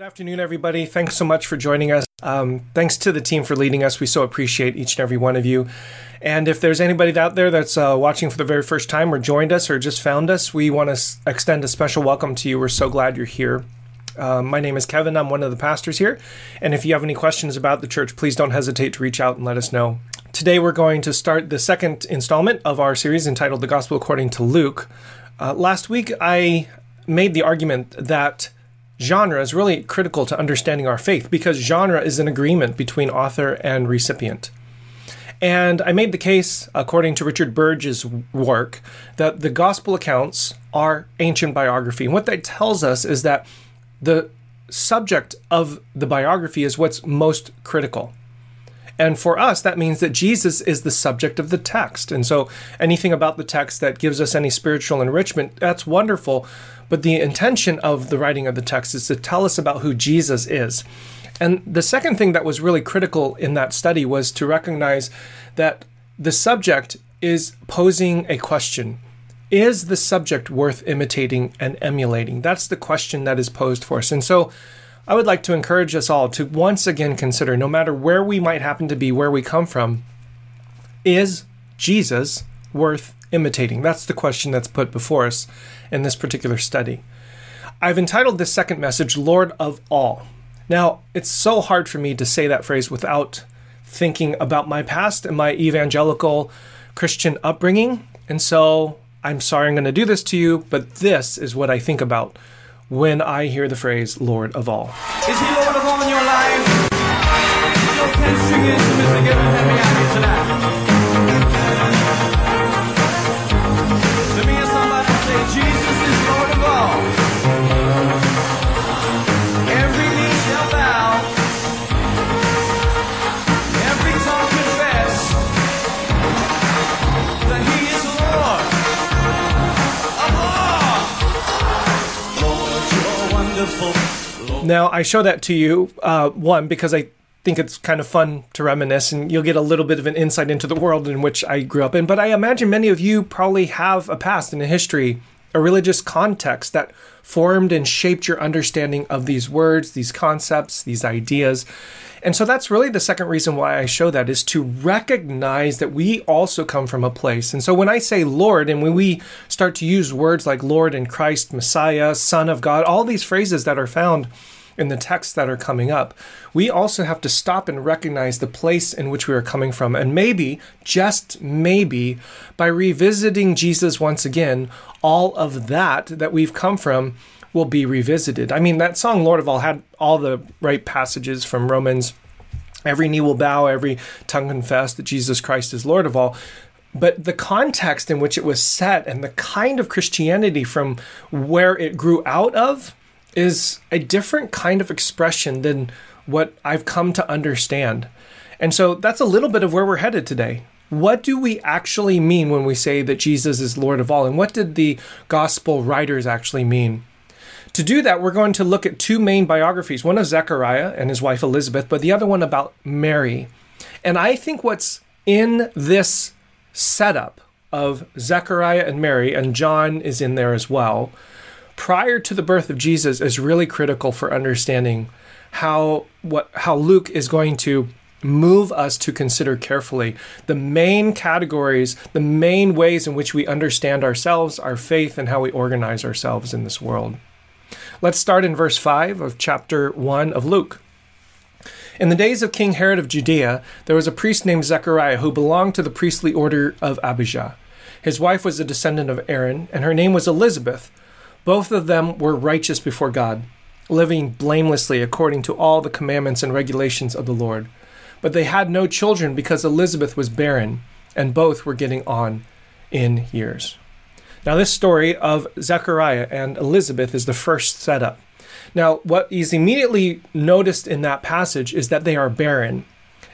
Good afternoon, everybody. Thanks so much for joining us. Um, thanks to the team for leading us. We so appreciate each and every one of you. And if there's anybody out there that's uh, watching for the very first time or joined us or just found us, we want to s- extend a special welcome to you. We're so glad you're here. Um, my name is Kevin. I'm one of the pastors here. And if you have any questions about the church, please don't hesitate to reach out and let us know. Today, we're going to start the second installment of our series entitled The Gospel According to Luke. Uh, last week, I made the argument that genre is really critical to understanding our faith because genre is an agreement between author and recipient. And I made the case, according to Richard Burridge's work, that the gospel accounts are ancient biography. And what that tells us is that the subject of the biography is what's most critical. And for us, that means that Jesus is the subject of the text. And so anything about the text that gives us any spiritual enrichment, that's wonderful. But the intention of the writing of the text is to tell us about who Jesus is. And the second thing that was really critical in that study was to recognize that the subject is posing a question. Is the subject worth imitating and emulating? That's the question that is posed for us. And so I would like to encourage us all to once again consider no matter where we might happen to be, where we come from, is Jesus worth imitating? That's the question that's put before us in this particular study. I've entitled this second message, Lord of All. Now, it's so hard for me to say that phrase without thinking about my past and my evangelical Christian upbringing. And so I'm sorry I'm going to do this to you, but this is what I think about when I hear the phrase Lord of All. Is he Lord of all in your life? Now, I show that to you, uh, one, because I think it's kind of fun to reminisce and you'll get a little bit of an insight into the world in which I grew up in. But I imagine many of you probably have a past and a history, a religious context that formed and shaped your understanding of these words, these concepts, these ideas. And so that's really the second reason why I show that is to recognize that we also come from a place. And so when I say Lord, and when we start to use words like Lord and Christ, Messiah, Son of God, all these phrases that are found in the texts that are coming up, we also have to stop and recognize the place in which we are coming from. And maybe, just maybe, by revisiting Jesus once again, all of that that we've come from will be revisited. I mean, that song, Lord of All, had all the right passages from Romans. Every knee will bow, every tongue confess that Jesus Christ is Lord of all. But the context in which it was set and the kind of Christianity from where it grew out of is a different kind of expression than what I've come to understand. And so that's a little bit of where we're headed today. What do we actually mean when we say that Jesus is Lord of all? And what did the gospel writers actually mean? To do that, we're going to look at two main biographies one of Zechariah and his wife Elizabeth, but the other one about Mary. And I think what's in this setup of Zechariah and Mary, and John is in there as well, prior to the birth of Jesus is really critical for understanding how what how Luke is going to move us to consider carefully the main categories, the main ways in which we understand ourselves, our faith, and how we organize ourselves in this world. Let's start in verse 5 of chapter 1 of Luke. In the days of King Herod of Judea, there was a priest named Zechariah who belonged to the priestly order of Abijah. His wife was a descendant of Aaron, and her name was Elizabeth. Both of them were righteous before God, living blamelessly according to all the commandments and regulations of the Lord. But they had no children because Elizabeth was barren, and both were getting on in years. Now, this story of Zechariah and Elizabeth is the first setup. Now, what is immediately noticed in that passage is that they are barren.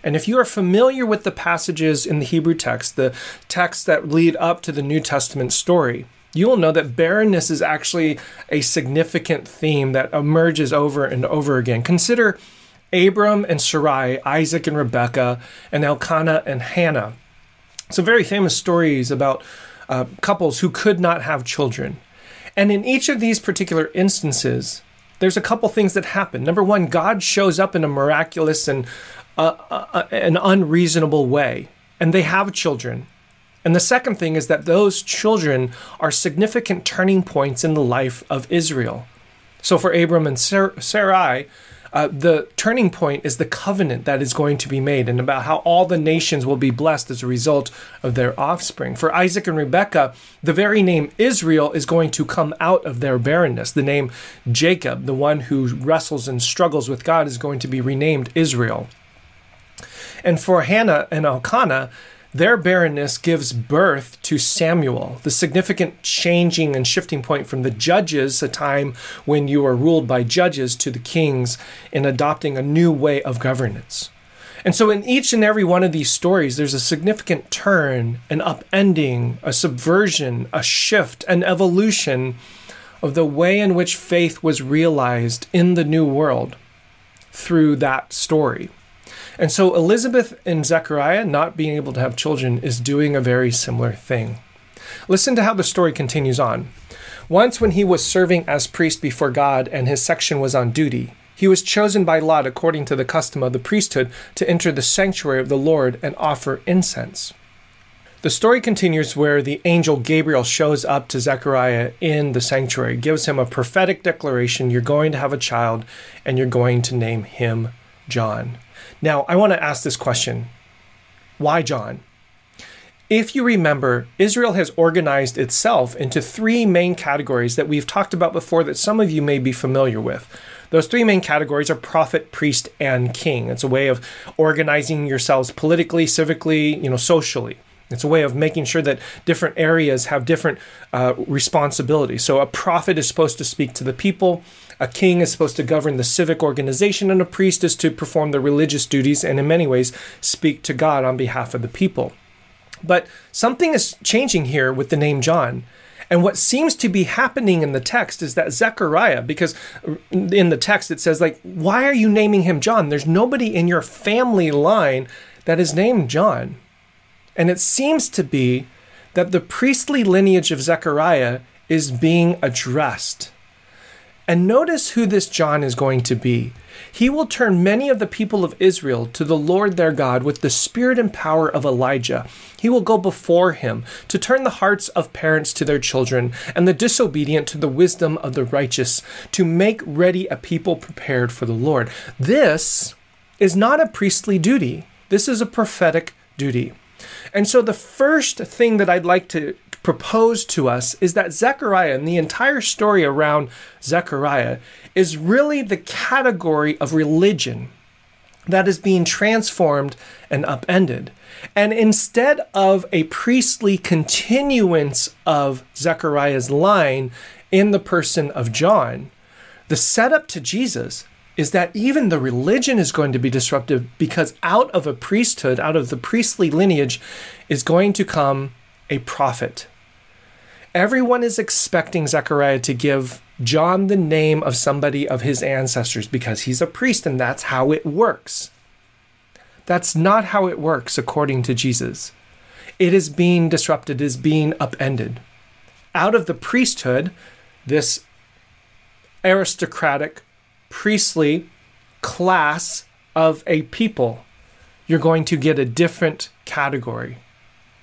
And if you are familiar with the passages in the Hebrew text, the texts that lead up to the New Testament story, you will know that barrenness is actually a significant theme that emerges over and over again. Consider Abram and Sarai, Isaac and Rebekah, and Elkanah and Hannah. Some very famous stories about uh, couples who could not have children. And in each of these particular instances, there's a couple things that happen. Number one, God shows up in a miraculous and uh, uh, an unreasonable way, and they have children. And the second thing is that those children are significant turning points in the life of Israel. So for Abram and Sarai, uh, the turning point is the covenant that is going to be made and about how all the nations will be blessed as a result of their offspring. For Isaac and Rebekah, the very name Israel is going to come out of their barrenness. The name Jacob, the one who wrestles and struggles with God, is going to be renamed Israel. And for Hannah and Elkanah, their barrenness gives birth to Samuel, the significant changing and shifting point from the judges, a time when you are ruled by judges, to the kings in adopting a new way of governance. And so, in each and every one of these stories, there's a significant turn, an upending, a subversion, a shift, an evolution of the way in which faith was realized in the new world through that story. And so Elizabeth and Zechariah not being able to have children is doing a very similar thing. Listen to how the story continues on. Once, when he was serving as priest before God and his section was on duty, he was chosen by lot according to the custom of the priesthood to enter the sanctuary of the Lord and offer incense. The story continues where the angel Gabriel shows up to Zechariah in the sanctuary, gives him a prophetic declaration you're going to have a child, and you're going to name him John. Now, I want to ask this question Why John? If you remember, Israel has organized itself into three main categories that we've talked about before that some of you may be familiar with. Those three main categories are prophet, priest, and king. It's a way of organizing yourselves politically, civically, you know, socially. It's a way of making sure that different areas have different uh, responsibilities. So a prophet is supposed to speak to the people, a king is supposed to govern the civic organization, and a priest is to perform the religious duties and, in many ways, speak to God on behalf of the people. But something is changing here with the name John. And what seems to be happening in the text is that Zechariah, because in the text it says, like, why are you naming him John? There's nobody in your family line that is named John. And it seems to be that the priestly lineage of Zechariah is being addressed. And notice who this John is going to be. He will turn many of the people of Israel to the Lord their God with the spirit and power of Elijah. He will go before him to turn the hearts of parents to their children and the disobedient to the wisdom of the righteous, to make ready a people prepared for the Lord. This is not a priestly duty, this is a prophetic duty. And so, the first thing that I'd like to propose to us is that Zechariah and the entire story around Zechariah is really the category of religion that is being transformed and upended. And instead of a priestly continuance of Zechariah's line in the person of John, the setup to Jesus is that even the religion is going to be disruptive because out of a priesthood, out of the priestly lineage, is going to come a prophet everyone is expecting Zechariah to give John the name of somebody of his ancestors because he's a priest and that's how it works. That's not how it works according to Jesus. It is being disrupted, it is being upended. Out of the priesthood, this aristocratic, priestly class of a people, you're going to get a different category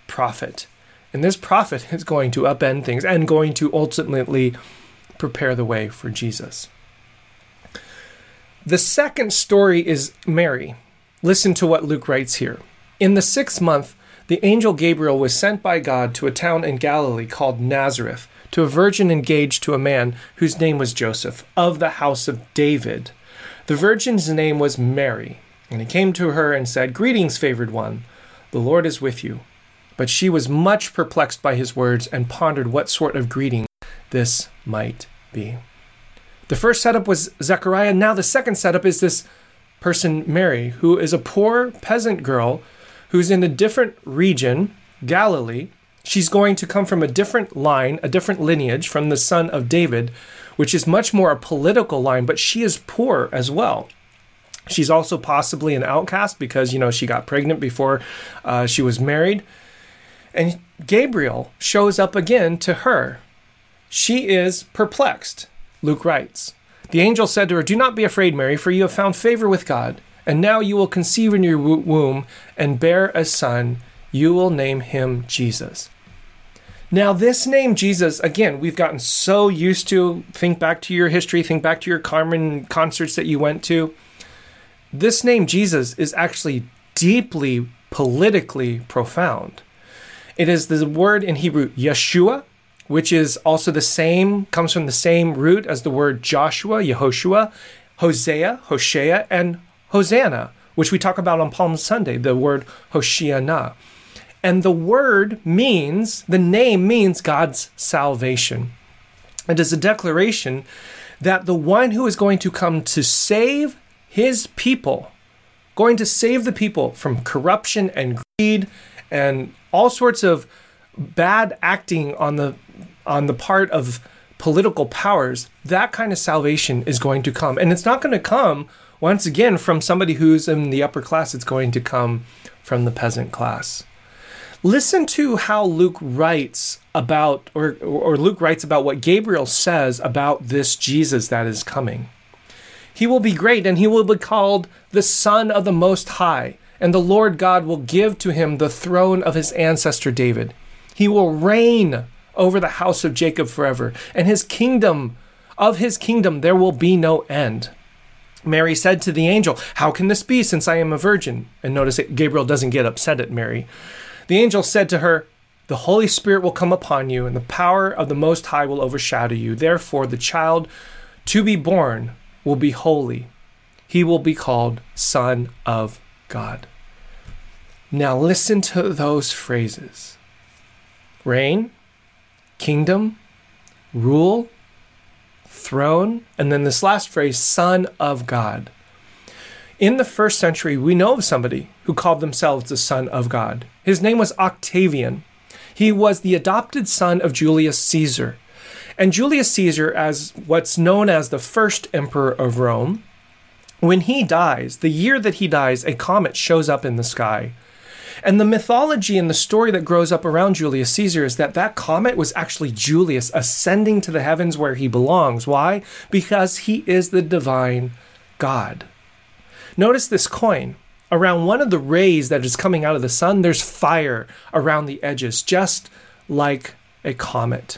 prophet. And this prophet is going to upend things and going to ultimately prepare the way for Jesus. The second story is Mary. Listen to what Luke writes here. In the sixth month, the angel Gabriel was sent by God to a town in Galilee called Nazareth to a virgin engaged to a man whose name was Joseph, of the house of David. The virgin's name was Mary. And he came to her and said, Greetings, favored one, the Lord is with you. But she was much perplexed by his words and pondered what sort of greeting this might be. The first setup was Zechariah. Now, the second setup is this person, Mary, who is a poor peasant girl who's in a different region, Galilee. She's going to come from a different line, a different lineage from the son of David, which is much more a political line, but she is poor as well. She's also possibly an outcast because, you know, she got pregnant before uh, she was married. And Gabriel shows up again to her. She is perplexed, Luke writes. The angel said to her, Do not be afraid, Mary, for you have found favor with God. And now you will conceive in your womb and bear a son. You will name him Jesus. Now, this name Jesus, again, we've gotten so used to. Think back to your history, think back to your Carmen concerts that you went to. This name Jesus is actually deeply politically profound. It is the word in Hebrew Yeshua, which is also the same, comes from the same root as the word Joshua, Yehoshua, Hosea, Hoshea, and Hosanna, which we talk about on Palm Sunday, the word Hoshiana. And the word means, the name means God's salvation. It is a declaration that the one who is going to come to save his people, going to save the people from corruption and greed and all sorts of bad acting on the on the part of political powers, that kind of salvation is going to come. And it's not going to come once again from somebody who's in the upper class, it's going to come from the peasant class. Listen to how Luke writes about, or, or Luke writes about what Gabriel says about this Jesus that is coming. He will be great, and he will be called the Son of the Most High, and the Lord God will give to him the throne of his ancestor David. He will reign over the house of Jacob forever, and his kingdom, of his kingdom, there will be no end. Mary said to the angel, How can this be since I am a virgin? And notice that Gabriel doesn't get upset at Mary. The angel said to her, The Holy Spirit will come upon you, and the power of the Most High will overshadow you. Therefore, the child to be born will be holy. He will be called Son of God. Now, listen to those phrases reign, kingdom, rule, throne, and then this last phrase, Son of God. In the first century, we know of somebody who called themselves the Son of God. His name was Octavian. He was the adopted son of Julius Caesar. And Julius Caesar, as what's known as the first emperor of Rome, when he dies, the year that he dies, a comet shows up in the sky. And the mythology and the story that grows up around Julius Caesar is that that comet was actually Julius ascending to the heavens where he belongs. Why? Because he is the divine God. Notice this coin. Around one of the rays that is coming out of the sun, there's fire around the edges, just like a comet.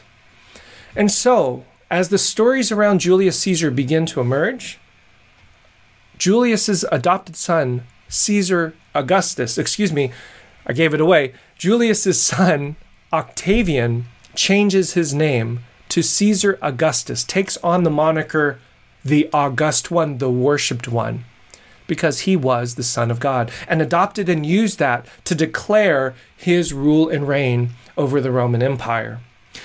And so, as the stories around Julius Caesar begin to emerge, Julius's adopted son, Caesar Augustus, excuse me, I gave it away. Julius's son, Octavian, changes his name to Caesar Augustus, takes on the moniker the August one, the worshipped one, because he was the Son of God, and adopted and used that to declare his rule and reign over the Roman Empire.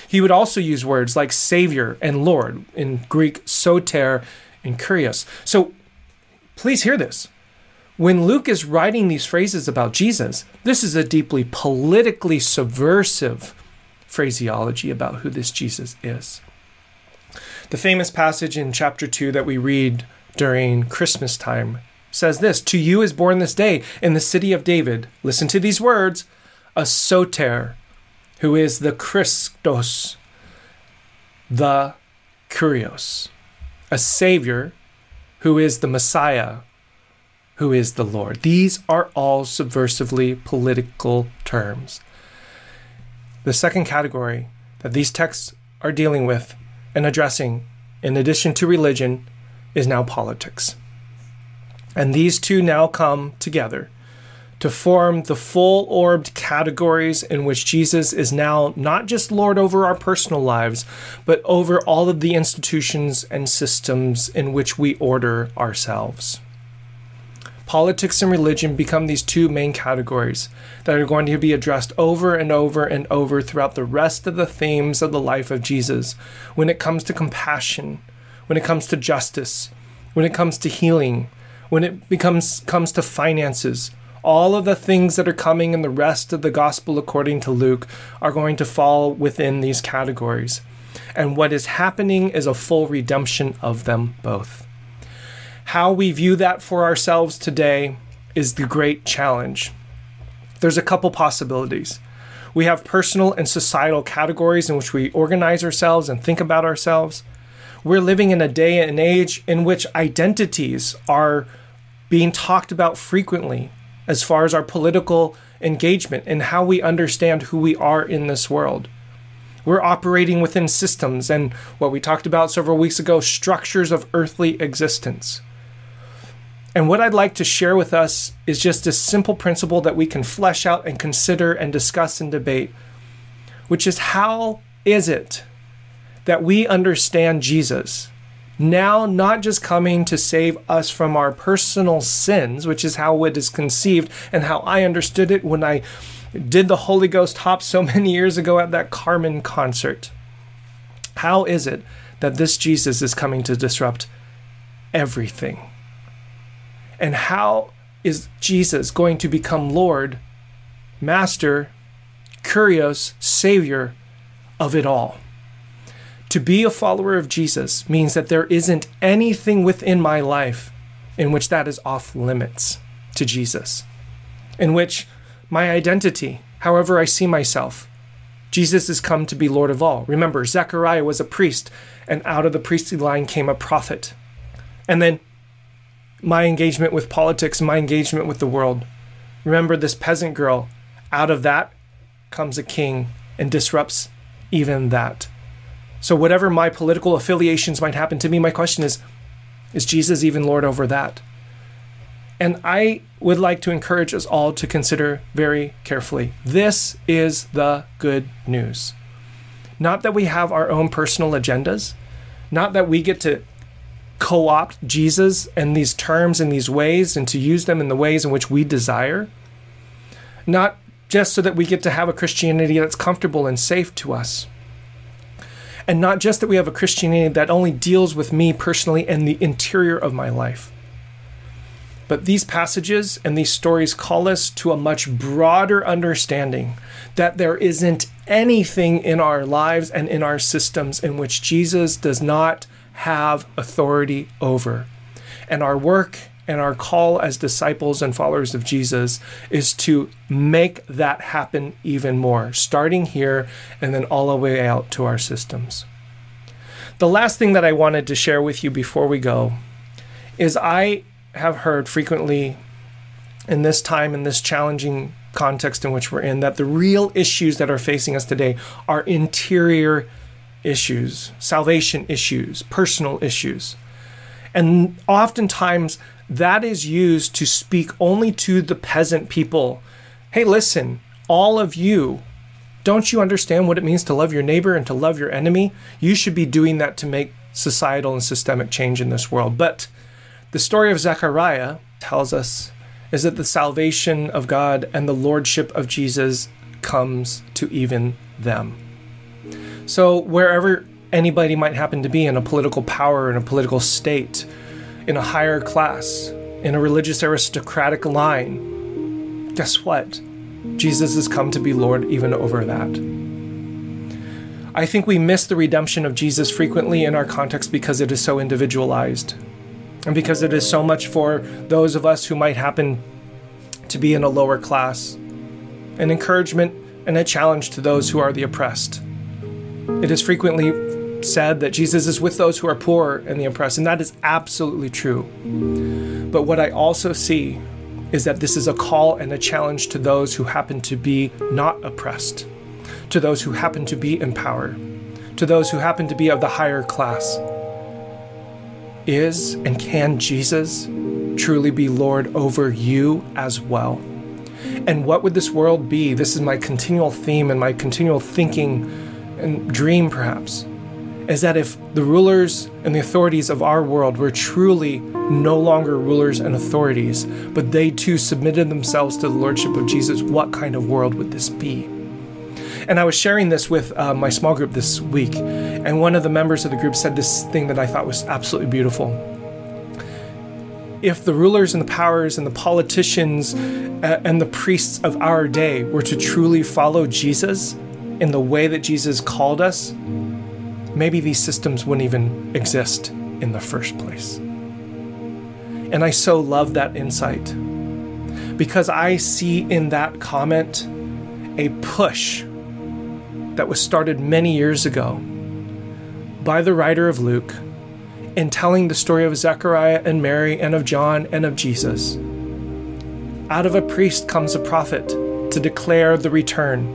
He would also use words like Savior and Lord, in Greek, soter and kurios. So please hear this. When Luke is writing these phrases about Jesus, this is a deeply politically subversive phraseology about who this Jesus is. The famous passage in chapter 2 that we read during Christmas time says this To you is born this day in the city of David, listen to these words, a soter, who is the Christos, the Kurios, a Savior who is the Messiah, who is the Lord. These are all subversively political terms. The second category that these texts are dealing with and addressing, in addition to religion, is now politics. And these two now come together to form the full orbed categories in which Jesus is now not just Lord over our personal lives, but over all of the institutions and systems in which we order ourselves. Politics and religion become these two main categories that are going to be addressed over and over and over throughout the rest of the themes of the life of Jesus when it comes to compassion, when it comes to justice, when it comes to healing, when it becomes comes to finances, all of the things that are coming in the rest of the gospel according to Luke are going to fall within these categories. And what is happening is a full redemption of them both. How we view that for ourselves today is the great challenge. There's a couple possibilities. We have personal and societal categories in which we organize ourselves and think about ourselves. We're living in a day and age in which identities are being talked about frequently as far as our political engagement and how we understand who we are in this world. We're operating within systems and what we talked about several weeks ago structures of earthly existence. And what I'd like to share with us is just a simple principle that we can flesh out and consider and discuss and debate, which is how is it that we understand Jesus now not just coming to save us from our personal sins, which is how it is conceived and how I understood it when I did the Holy Ghost hop so many years ago at that Carmen concert. How is it that this Jesus is coming to disrupt everything? And how is Jesus going to become Lord, Master, Kurios, Savior of it all? To be a follower of Jesus means that there isn't anything within my life in which that is off limits to Jesus, in which my identity, however I see myself, Jesus has come to be Lord of all. Remember, Zechariah was a priest, and out of the priestly line came a prophet. And then my engagement with politics, my engagement with the world. Remember this peasant girl. Out of that comes a king and disrupts even that. So, whatever my political affiliations might happen to me, my question is is Jesus even Lord over that? And I would like to encourage us all to consider very carefully. This is the good news. Not that we have our own personal agendas, not that we get to co opt Jesus and these terms and these ways and to use them in the ways in which we desire, not just so that we get to have a Christianity that's comfortable and safe to us and not just that we have a Christianity that only deals with me personally and the interior of my life. But these passages and these stories call us to a much broader understanding that there isn't anything in our lives and in our systems in which Jesus does not have authority over. And our work and our call as disciples and followers of Jesus is to make that happen even more, starting here and then all the way out to our systems. The last thing that I wanted to share with you before we go is I have heard frequently in this time, in this challenging context in which we're in, that the real issues that are facing us today are interior issues, salvation issues, personal issues. And oftentimes that is used to speak only to the peasant people. Hey, listen, all of you, don't you understand what it means to love your neighbor and to love your enemy? You should be doing that to make societal and systemic change in this world. But the story of Zechariah tells us is that the salvation of God and the lordship of Jesus comes to even them. So, wherever anybody might happen to be in a political power, in a political state, in a higher class, in a religious aristocratic line, guess what? Jesus has come to be Lord even over that. I think we miss the redemption of Jesus frequently in our context because it is so individualized and because it is so much for those of us who might happen to be in a lower class, an encouragement and a challenge to those who are the oppressed. It is frequently said that Jesus is with those who are poor and the oppressed, and that is absolutely true. But what I also see is that this is a call and a challenge to those who happen to be not oppressed, to those who happen to be in power, to those who happen to be of the higher class. Is and can Jesus truly be Lord over you as well? And what would this world be? This is my continual theme and my continual thinking and dream, perhaps is that if the rulers and the authorities of our world were truly no longer rulers and authorities, but they too submitted themselves to the lordship of Jesus, what kind of world would this be? And I was sharing this with uh, my small group this week, and one of the members of the group said this thing that I thought was absolutely beautiful. If the rulers and the powers and the politicians uh, and the priests of our day were to truly follow Jesus in the way that Jesus called us, maybe these systems wouldn't even exist in the first place. And I so love that insight because I see in that comment a push that was started many years ago by the writer of Luke in telling the story of Zechariah and Mary and of John and of Jesus. Out of a priest comes a prophet to declare the return,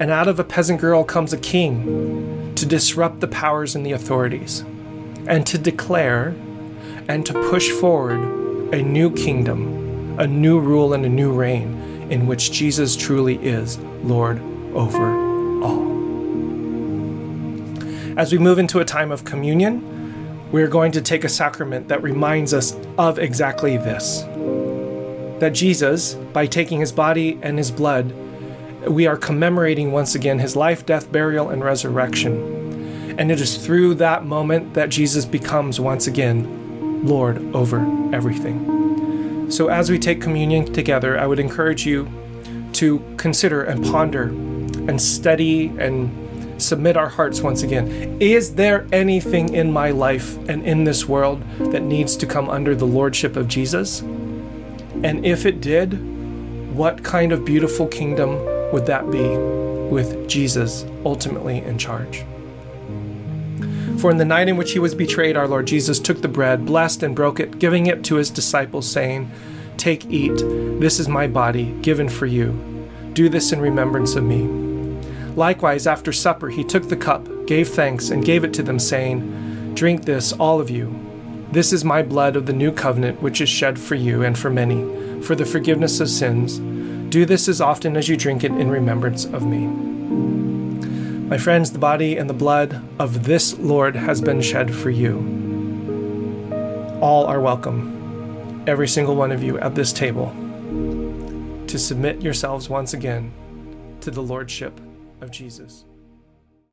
and out of a peasant girl comes a king to disrupt the powers and the authorities, and to declare and to push forward a new kingdom, a new rule, and a new reign in which Jesus truly is Lord over all. As we move into a time of communion, we're going to take a sacrament that reminds us of exactly this that Jesus, by taking his body and his blood, we are commemorating once again his life, death, burial, and resurrection. And it is through that moment that Jesus becomes once again Lord over everything. So, as we take communion together, I would encourage you to consider and ponder and study and submit our hearts once again. Is there anything in my life and in this world that needs to come under the lordship of Jesus? And if it did, what kind of beautiful kingdom would that be with Jesus ultimately in charge? For in the night in which he was betrayed, our Lord Jesus took the bread, blessed and broke it, giving it to his disciples, saying, Take, eat, this is my body, given for you. Do this in remembrance of me. Likewise, after supper, he took the cup, gave thanks, and gave it to them, saying, Drink this, all of you. This is my blood of the new covenant, which is shed for you and for many, for the forgiveness of sins. Do this as often as you drink it in remembrance of me. My friends, the body and the blood of this Lord has been shed for you. All are welcome, every single one of you at this table, to submit yourselves once again to the Lordship of Jesus.